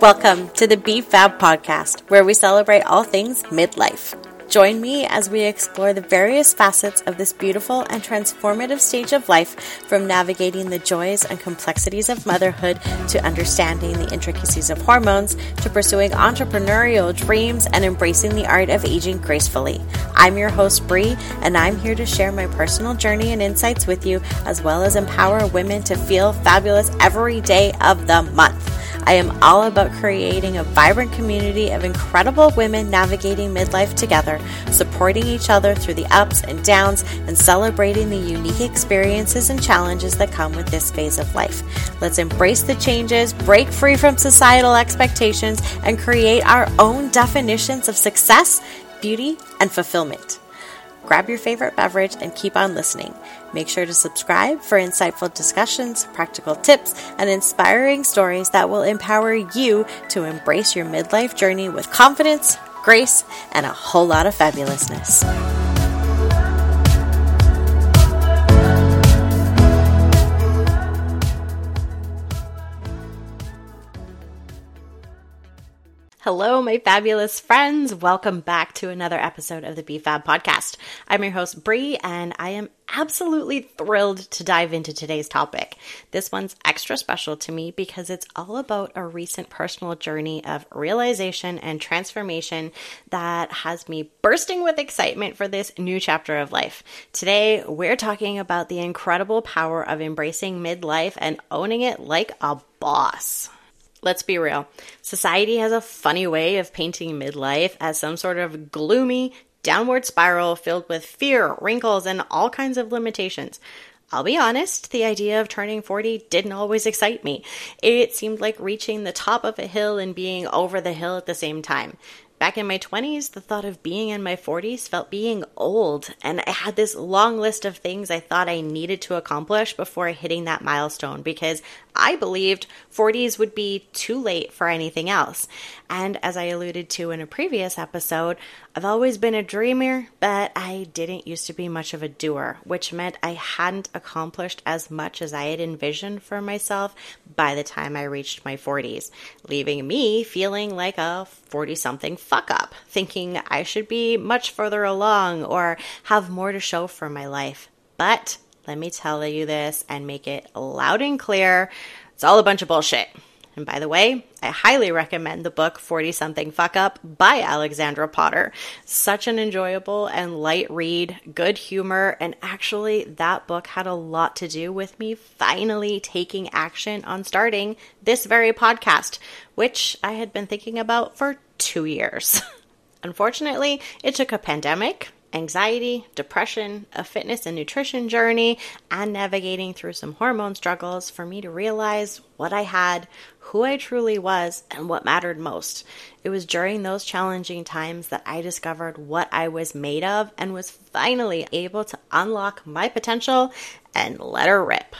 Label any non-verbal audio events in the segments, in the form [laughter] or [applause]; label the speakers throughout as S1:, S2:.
S1: Welcome to the Be Fab podcast, where we celebrate all things midlife. Join me as we explore the various facets of this beautiful and transformative stage of life from navigating the joys and complexities of motherhood to understanding the intricacies of hormones to pursuing entrepreneurial dreams and embracing the art of aging gracefully. I'm your host, Bree, and I'm here to share my personal journey and insights with you, as well as empower women to feel fabulous every day of the month. I am all about creating a vibrant community of incredible women navigating midlife together, supporting each other through the ups and downs, and celebrating the unique experiences and challenges that come with this phase of life. Let's embrace the changes, break free from societal expectations, and create our own definitions of success, beauty, and fulfillment. Grab your favorite beverage and keep on listening. Make sure to subscribe for insightful discussions, practical tips, and inspiring stories that will empower you to embrace your midlife journey with confidence, grace, and a whole lot of fabulousness. Hello, my fabulous friends. Welcome back to another episode of the BFab podcast. I'm your host, Bree, and I am absolutely thrilled to dive into today's topic. This one's extra special to me because it's all about a recent personal journey of realization and transformation that has me bursting with excitement for this new chapter of life. Today, we're talking about the incredible power of embracing midlife and owning it like a boss. Let's be real. Society has a funny way of painting midlife as some sort of gloomy, downward spiral filled with fear, wrinkles, and all kinds of limitations. I'll be honest, the idea of turning 40 didn't always excite me. It seemed like reaching the top of a hill and being over the hill at the same time. Back in my 20s, the thought of being in my 40s felt being old, and I had this long list of things I thought I needed to accomplish before hitting that milestone because I believed 40s would be too late for anything else. And as I alluded to in a previous episode, I've always been a dreamer, but I didn't used to be much of a doer, which meant I hadn't accomplished as much as I had envisioned for myself by the time I reached my 40s, leaving me feeling like a 40 something fuck up, thinking I should be much further along or have more to show for my life. But let me tell you this and make it loud and clear. It's all a bunch of bullshit. And by the way, I highly recommend the book 40 Something Fuck Up by Alexandra Potter. Such an enjoyable and light read, good humor, and actually, that book had a lot to do with me finally taking action on starting this very podcast, which I had been thinking about for two years. [laughs] Unfortunately, it took a pandemic, anxiety, depression, a fitness and nutrition journey, and navigating through some hormone struggles for me to realize what I had, who I truly was, and what mattered most. It was during those challenging times that I discovered what I was made of and was finally able to unlock my potential and let her rip.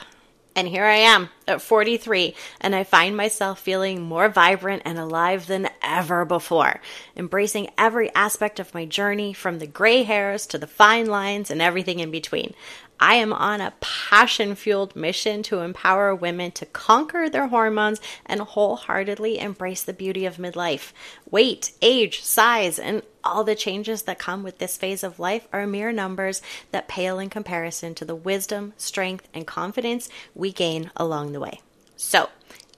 S1: And here I am at 43, and I find myself feeling more vibrant and alive than ever before, embracing every aspect of my journey from the gray hairs to the fine lines and everything in between. I am on a passion fueled mission to empower women to conquer their hormones and wholeheartedly embrace the beauty of midlife. Weight, age, size, and all the changes that come with this phase of life are mere numbers that pale in comparison to the wisdom, strength, and confidence we gain along the way. So,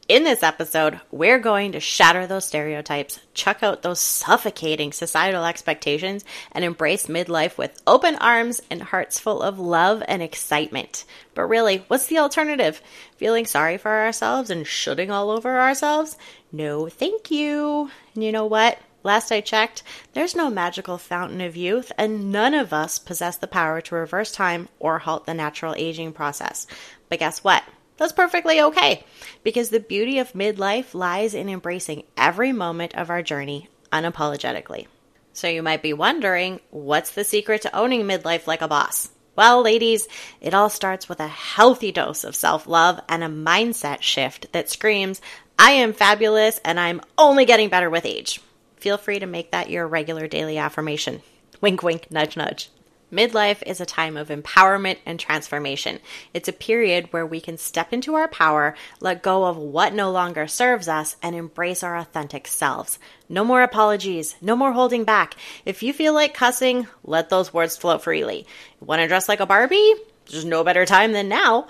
S1: in this episode, we're going to shatter those stereotypes, chuck out those suffocating societal expectations, and embrace midlife with open arms and hearts full of love and excitement. But really, what's the alternative? Feeling sorry for ourselves and shooting all over ourselves? No, thank you. And you know what? Last I checked, there's no magical fountain of youth, and none of us possess the power to reverse time or halt the natural aging process. But guess what? That's perfectly okay because the beauty of midlife lies in embracing every moment of our journey unapologetically. So you might be wondering, what's the secret to owning midlife like a boss? Well, ladies, it all starts with a healthy dose of self love and a mindset shift that screams, I am fabulous and I'm only getting better with age. Feel free to make that your regular daily affirmation. Wink, wink, nudge, nudge. Midlife is a time of empowerment and transformation. It's a period where we can step into our power, let go of what no longer serves us, and embrace our authentic selves. No more apologies, no more holding back. If you feel like cussing, let those words flow freely. Want to dress like a Barbie? There's no better time than now.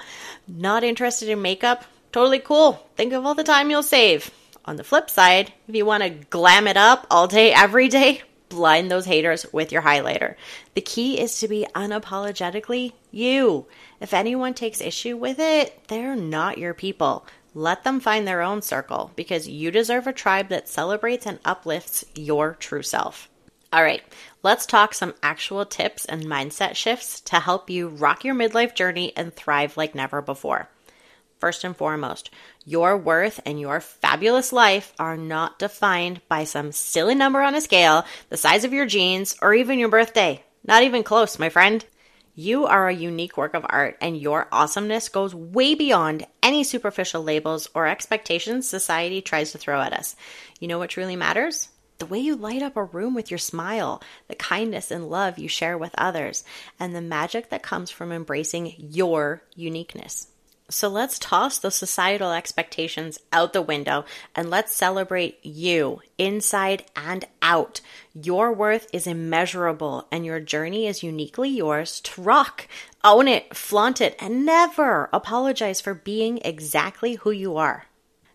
S1: Not interested in makeup? Totally cool. Think of all the time you'll save. On the flip side, if you want to glam it up all day, every day, blind those haters with your highlighter. The key is to be unapologetically you. If anyone takes issue with it, they're not your people. Let them find their own circle because you deserve a tribe that celebrates and uplifts your true self. All right, let's talk some actual tips and mindset shifts to help you rock your midlife journey and thrive like never before. First and foremost, your worth and your fabulous life are not defined by some silly number on a scale, the size of your jeans, or even your birthday. Not even close, my friend. You are a unique work of art, and your awesomeness goes way beyond any superficial labels or expectations society tries to throw at us. You know what truly matters? The way you light up a room with your smile, the kindness and love you share with others, and the magic that comes from embracing your uniqueness. So let's toss those societal expectations out the window and let's celebrate you inside and out. Your worth is immeasurable and your journey is uniquely yours to rock. Own it, flaunt it, and never apologize for being exactly who you are.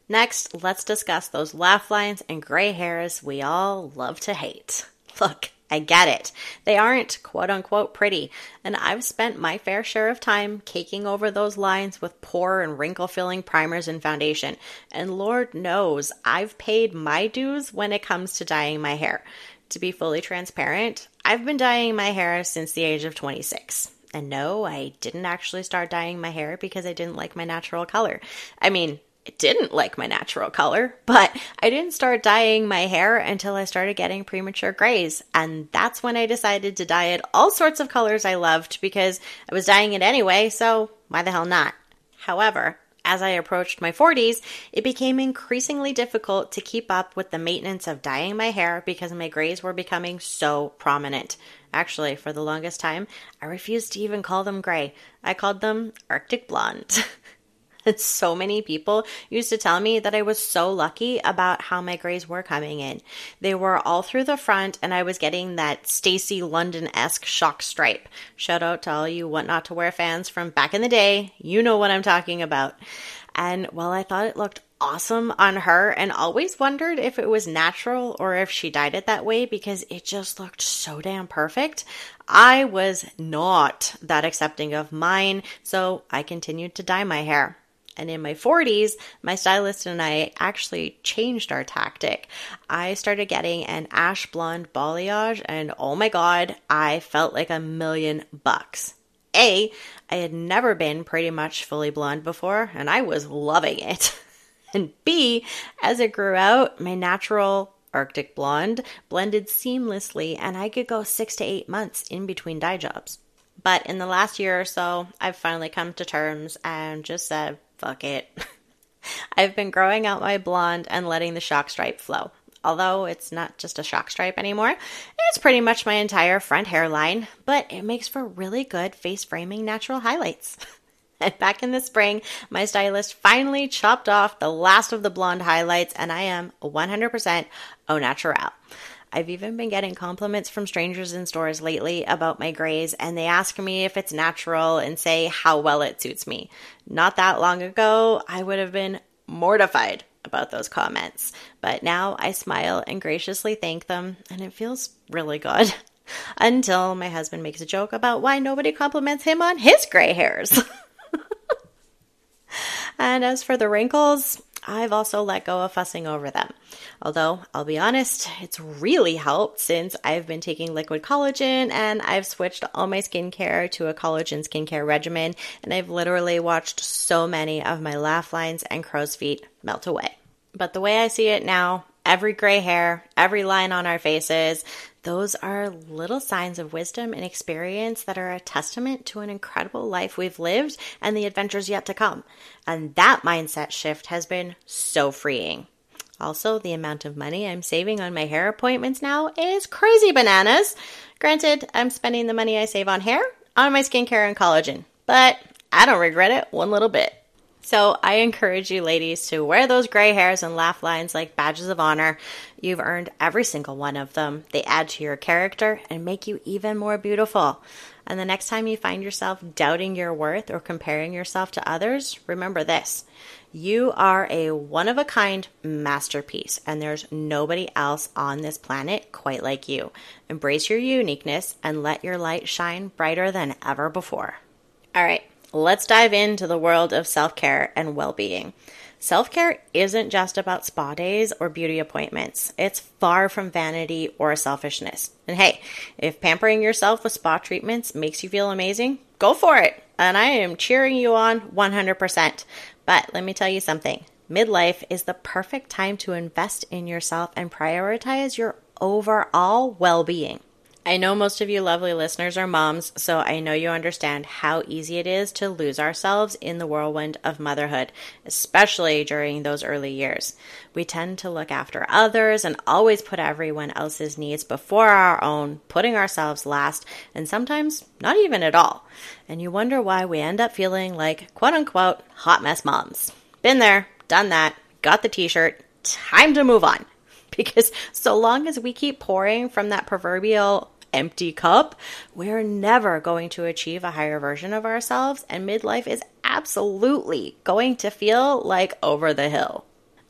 S1: Next, let's discuss those laugh lines and gray hairs we all love to hate. Look, I get it. They aren't quote unquote pretty, and I've spent my fair share of time caking over those lines with pore and wrinkle filling primers and foundation. And Lord knows I've paid my dues when it comes to dyeing my hair. To be fully transparent, I've been dyeing my hair since the age of 26. And no, I didn't actually start dyeing my hair because I didn't like my natural color. I mean, didn't like my natural color, but I didn't start dyeing my hair until I started getting premature grays. And that's when I decided to dye it all sorts of colors I loved because I was dyeing it anyway, so why the hell not? However, as I approached my 40s, it became increasingly difficult to keep up with the maintenance of dyeing my hair because my grays were becoming so prominent. Actually, for the longest time, I refused to even call them gray. I called them Arctic blonde. [laughs] [laughs] So many people used to tell me that I was so lucky about how my grays were coming in. They were all through the front, and I was getting that Stacy London esque shock stripe. Shout out to all you What Not to Wear fans from back in the day. You know what I'm talking about. And while I thought it looked awesome on her and always wondered if it was natural or if she dyed it that way because it just looked so damn perfect. I was not that accepting of mine, so I continued to dye my hair. And in my 40s, my stylist and I actually changed our tactic. I started getting an ash blonde balayage, and oh my god, I felt like a million bucks. A, I had never been pretty much fully blonde before, and I was loving it. [laughs] and B, as it grew out, my natural Arctic blonde blended seamlessly, and I could go six to eight months in between dye jobs. But in the last year or so, I've finally come to terms and just said, fuck it. [laughs] I've been growing out my blonde and letting the shock stripe flow. Although it's not just a shock stripe anymore, it's pretty much my entire front hairline, but it makes for really good face framing natural highlights. [laughs] and back in the spring, my stylist finally chopped off the last of the blonde highlights, and I am 100% au naturel. I've even been getting compliments from strangers in stores lately about my grays, and they ask me if it's natural and say how well it suits me. Not that long ago, I would have been mortified about those comments, but now I smile and graciously thank them, and it feels really good. [laughs] Until my husband makes a joke about why nobody compliments him on his gray hairs. [laughs] and as for the wrinkles, I've also let go of fussing over them. Although, I'll be honest, it's really helped since I've been taking liquid collagen and I've switched all my skincare to a collagen skincare regimen, and I've literally watched so many of my laugh lines and crow's feet melt away. But the way I see it now, every gray hair, every line on our faces, those are little signs of wisdom and experience that are a testament to an incredible life we've lived and the adventures yet to come. And that mindset shift has been so freeing. Also, the amount of money I'm saving on my hair appointments now is crazy bananas. Granted, I'm spending the money I save on hair on my skincare and collagen, but I don't regret it one little bit. So I encourage you ladies to wear those gray hairs and laugh lines like badges of honor. You've earned every single one of them. They add to your character and make you even more beautiful. And the next time you find yourself doubting your worth or comparing yourself to others, remember this. You are a one of a kind masterpiece, and there's nobody else on this planet quite like you. Embrace your uniqueness and let your light shine brighter than ever before. All right, let's dive into the world of self care and well being. Self care isn't just about spa days or beauty appointments. It's far from vanity or selfishness. And hey, if pampering yourself with spa treatments makes you feel amazing, go for it. And I am cheering you on 100%. But let me tell you something midlife is the perfect time to invest in yourself and prioritize your overall well being. I know most of you lovely listeners are moms, so I know you understand how easy it is to lose ourselves in the whirlwind of motherhood, especially during those early years. We tend to look after others and always put everyone else's needs before our own, putting ourselves last, and sometimes not even at all. And you wonder why we end up feeling like quote unquote hot mess moms. Been there, done that, got the t shirt, time to move on [laughs] because so long as we keep pouring from that proverbial empty cup, we're never going to achieve a higher version of ourselves, and midlife is absolutely going to feel like over the hill.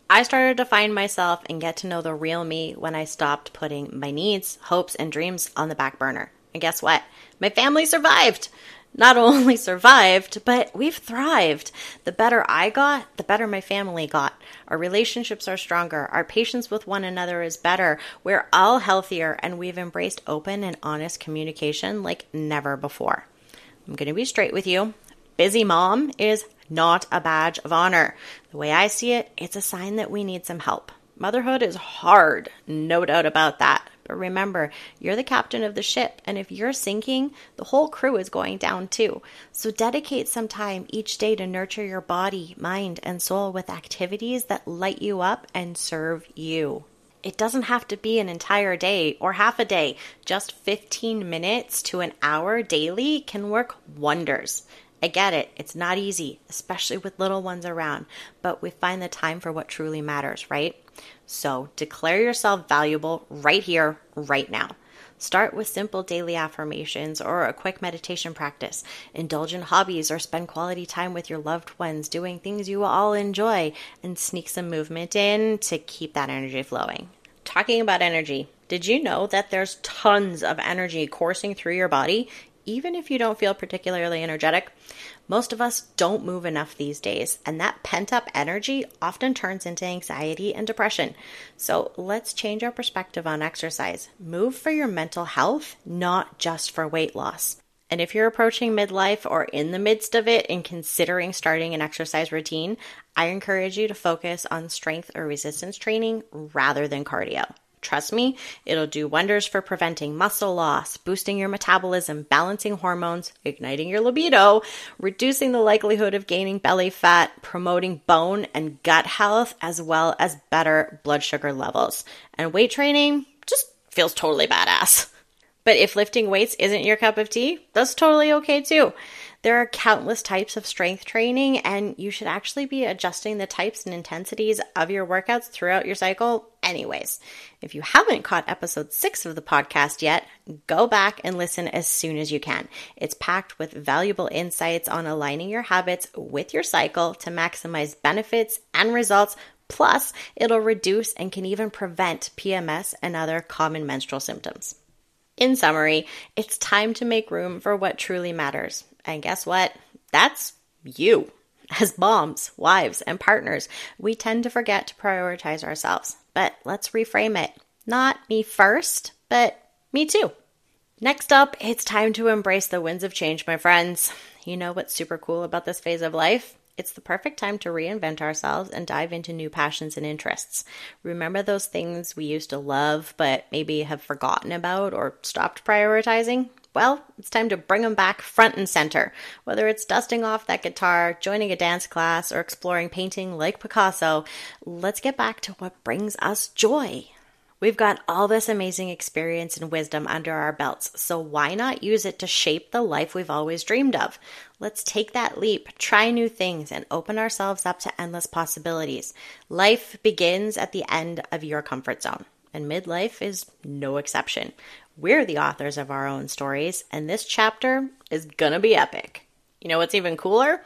S1: I started to find myself and get to know the real me when I stopped putting my needs, hopes, and dreams on the back burner. And guess what? My family survived not [laughs] only survived, but we've thrived. The better I got, the better my family got. Our relationships are stronger. Our patience with one another is better. We're all healthier, and we've embraced open and honest communication like never before. I'm going to be straight with you. Busy mom is not a badge of honor. The way I see it, it's a sign that we need some help. Motherhood is hard, no doubt about that. But remember, you're the captain of the ship, and if you're sinking, the whole crew is going down too. So dedicate some time each day to nurture your body, mind, and soul with activities that light you up and serve you. It doesn't have to be an entire day or half a day. Just 15 minutes to an hour daily can work wonders. I get it, it's not easy, especially with little ones around, but we find the time for what truly matters, right? So declare yourself valuable right here, right now. Start with simple daily affirmations or a quick meditation practice. Indulge in hobbies or spend quality time with your loved ones doing things you all enjoy and sneak some movement in to keep that energy flowing. Talking about energy, did you know that there's tons of energy coursing through your body even if you don't feel particularly energetic? Most of us don't move enough these days, and that pent up energy often turns into anxiety and depression. So let's change our perspective on exercise. Move for your mental health, not just for weight loss. And if you're approaching midlife or in the midst of it and considering starting an exercise routine, I encourage you to focus on strength or resistance training rather than cardio. Trust me, it'll do wonders for preventing muscle loss, boosting your metabolism, balancing hormones, igniting your libido, reducing the likelihood of gaining belly fat, promoting bone and gut health, as well as better blood sugar levels. And weight training just feels totally badass. But if lifting weights isn't your cup of tea, that's totally okay too. There are countless types of strength training, and you should actually be adjusting the types and intensities of your workouts throughout your cycle, anyways. If you haven't caught episode six of the podcast yet, go back and listen as soon as you can. It's packed with valuable insights on aligning your habits with your cycle to maximize benefits and results. Plus, it'll reduce and can even prevent PMS and other common menstrual symptoms. In summary, it's time to make room for what truly matters. And guess what? That's you. As moms, wives, and partners, we tend to forget to prioritize ourselves. But let's reframe it. Not me first, but me too. Next up, it's time to embrace the winds of change, my friends. You know what's super cool about this phase of life? It's the perfect time to reinvent ourselves and dive into new passions and interests. Remember those things we used to love but maybe have forgotten about or stopped prioritizing? Well, it's time to bring them back front and center. Whether it's dusting off that guitar, joining a dance class, or exploring painting like Picasso, let's get back to what brings us joy. We've got all this amazing experience and wisdom under our belts, so why not use it to shape the life we've always dreamed of? Let's take that leap, try new things, and open ourselves up to endless possibilities. Life begins at the end of your comfort zone, and midlife is no exception. We're the authors of our own stories, and this chapter is gonna be epic. You know what's even cooler?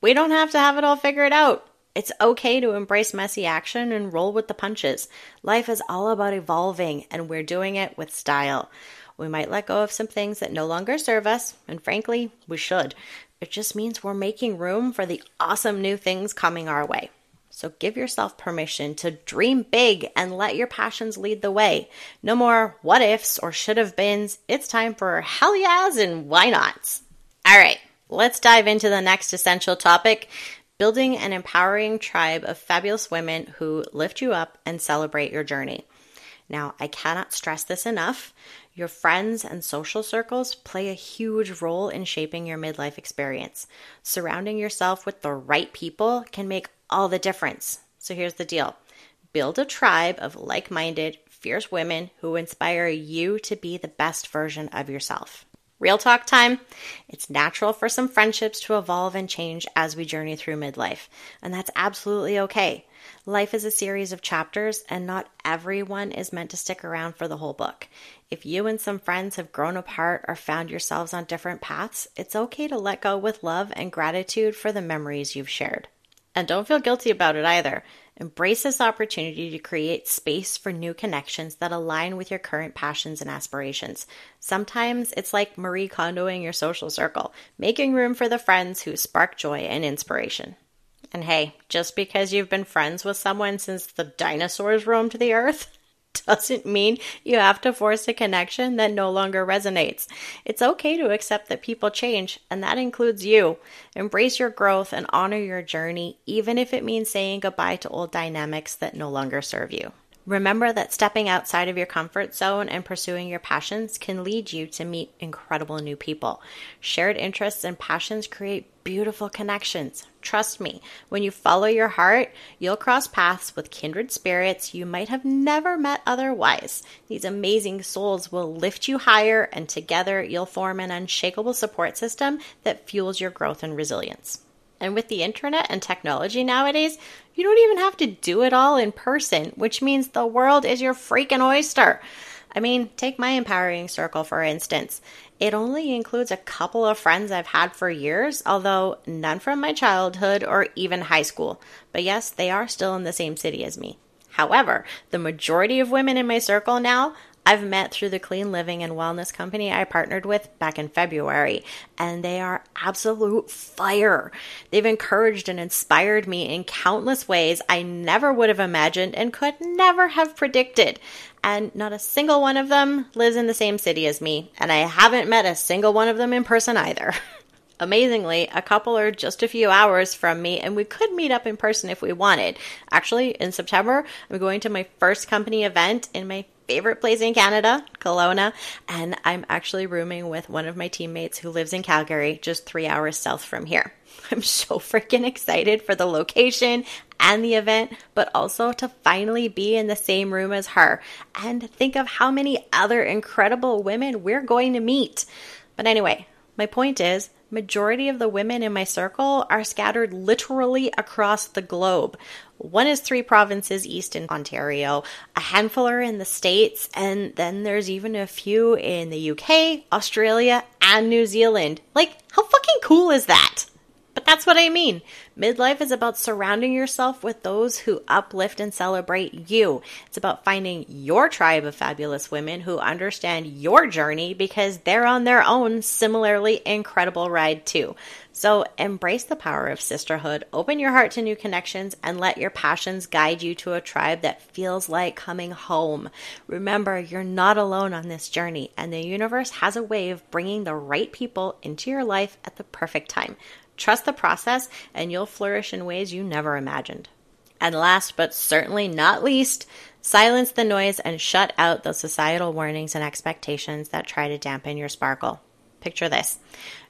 S1: We don't have to have it all figured out. It's okay to embrace messy action and roll with the punches. Life is all about evolving, and we're doing it with style. We might let go of some things that no longer serve us, and frankly, we should. It just means we're making room for the awesome new things coming our way. So give yourself permission to dream big and let your passions lead the way. No more what ifs or should have beens. It's time for hell yeahs and why nots. All right, let's dive into the next essential topic building an empowering tribe of fabulous women who lift you up and celebrate your journey. Now, I cannot stress this enough. Your friends and social circles play a huge role in shaping your midlife experience. Surrounding yourself with the right people can make all the difference. So here's the deal build a tribe of like minded, fierce women who inspire you to be the best version of yourself. Real talk time. It's natural for some friendships to evolve and change as we journey through midlife, and that's absolutely okay. Life is a series of chapters, and not everyone is meant to stick around for the whole book. If you and some friends have grown apart or found yourselves on different paths, it's okay to let go with love and gratitude for the memories you've shared. And don't feel guilty about it either. Embrace this opportunity to create space for new connections that align with your current passions and aspirations. Sometimes it's like Marie Kondoing your social circle, making room for the friends who spark joy and inspiration. And hey, just because you've been friends with someone since the dinosaurs roamed the earth, doesn't mean you have to force a connection that no longer resonates. It's okay to accept that people change, and that includes you. Embrace your growth and honor your journey, even if it means saying goodbye to old dynamics that no longer serve you. Remember that stepping outside of your comfort zone and pursuing your passions can lead you to meet incredible new people. Shared interests and passions create beautiful connections. Trust me, when you follow your heart, you'll cross paths with kindred spirits you might have never met otherwise. These amazing souls will lift you higher, and together you'll form an unshakable support system that fuels your growth and resilience. And with the internet and technology nowadays, you don't even have to do it all in person, which means the world is your freaking oyster. I mean, take my empowering circle for instance. It only includes a couple of friends I've had for years, although none from my childhood or even high school. But yes, they are still in the same city as me. However, the majority of women in my circle now I've met through the clean living and wellness company I partnered with back in February, and they are absolute fire. They've encouraged and inspired me in countless ways I never would have imagined and could never have predicted. And not a single one of them lives in the same city as me, and I haven't met a single one of them in person either. [laughs] Amazingly, a couple are just a few hours from me, and we could meet up in person if we wanted. Actually, in September, I'm going to my first company event in my favorite place in Canada, Kelowna, and I'm actually rooming with one of my teammates who lives in Calgary, just three hours south from here. [laughs] I'm so freaking excited for the location and the event, but also to finally be in the same room as her and think of how many other incredible women we're going to meet. But anyway, my point is, majority of the women in my circle are scattered literally across the globe. One is three provinces east in Ontario, a handful are in the States, and then there's even a few in the UK, Australia, and New Zealand. Like, how fucking cool is that? But that's what I mean. Midlife is about surrounding yourself with those who uplift and celebrate you. It's about finding your tribe of fabulous women who understand your journey because they're on their own similarly incredible ride too. So embrace the power of sisterhood, open your heart to new connections, and let your passions guide you to a tribe that feels like coming home. Remember, you're not alone on this journey, and the universe has a way of bringing the right people into your life at the perfect time. Trust the process, and you'll flourish in ways you never imagined. And last but certainly not least, silence the noise and shut out those societal warnings and expectations that try to dampen your sparkle. Picture this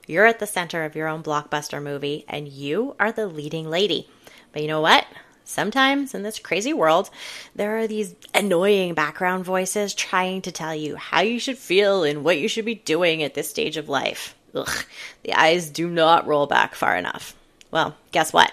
S1: you're at the center of your own blockbuster movie, and you are the leading lady. But you know what? Sometimes in this crazy world, there are these annoying background voices trying to tell you how you should feel and what you should be doing at this stage of life. Ugh, the eyes do not roll back far enough. Well, guess what?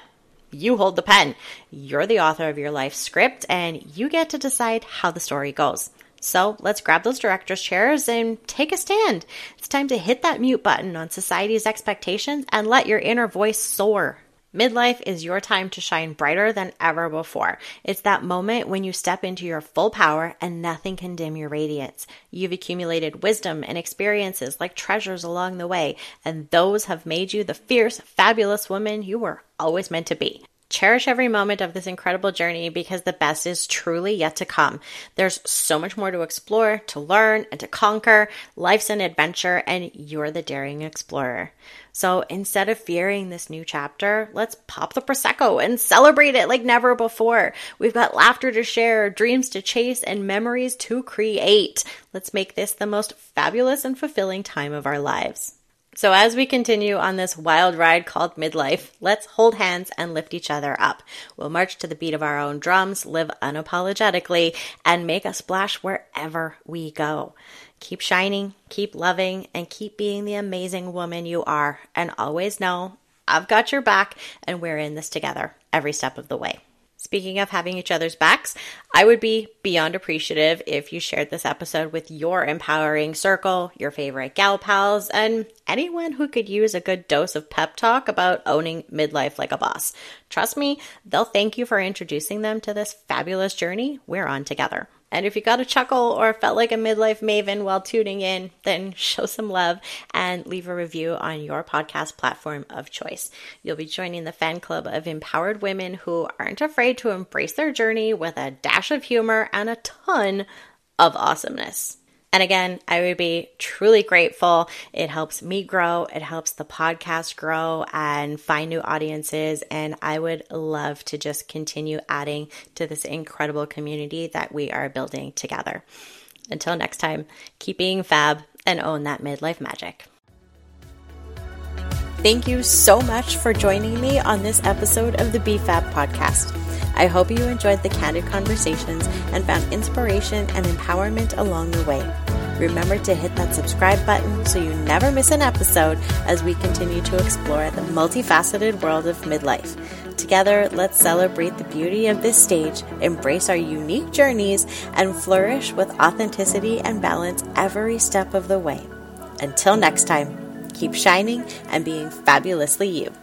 S1: You hold the pen. You're the author of your life script, and you get to decide how the story goes. So let's grab those director's chairs and take a stand. It's time to hit that mute button on society's expectations and let your inner voice soar. Midlife is your time to shine brighter than ever before. It's that moment when you step into your full power and nothing can dim your radiance. You've accumulated wisdom and experiences like treasures along the way, and those have made you the fierce, fabulous woman you were always meant to be. Cherish every moment of this incredible journey because the best is truly yet to come. There's so much more to explore, to learn, and to conquer. Life's an adventure, and you're the daring explorer. So instead of fearing this new chapter, let's pop the Prosecco and celebrate it like never before. We've got laughter to share, dreams to chase, and memories to create. Let's make this the most fabulous and fulfilling time of our lives. So, as we continue on this wild ride called midlife, let's hold hands and lift each other up. We'll march to the beat of our own drums, live unapologetically, and make a splash wherever we go. Keep shining, keep loving, and keep being the amazing woman you are. And always know I've got your back, and we're in this together every step of the way. Speaking of having each other's backs, I would be beyond appreciative if you shared this episode with your empowering circle, your favorite gal pals, and anyone who could use a good dose of pep talk about owning midlife like a boss. Trust me, they'll thank you for introducing them to this fabulous journey we're on together. And if you got a chuckle or felt like a midlife maven while tuning in, then [laughs] show some love and leave a review on your podcast platform of choice. You'll be joining the fan club of empowered women who aren't afraid to embrace their journey with a dash of humor and a ton of awesomeness. And again, I would be truly grateful. It helps me grow, it helps the podcast grow and find new audiences. And I would love to just continue adding to this incredible community that we are building together. Until next time, keep being fab and own that midlife magic. Thank you so much for joining me on this episode of the BFAB podcast. I hope you enjoyed the candid conversations and found inspiration and empowerment along the way. Remember to hit that subscribe button so you never miss an episode as we continue to explore the multifaceted world of midlife. Together, let's celebrate the beauty of this stage, embrace our unique journeys, and flourish with authenticity and balance every step of the way. Until next time, keep shining and being fabulously you.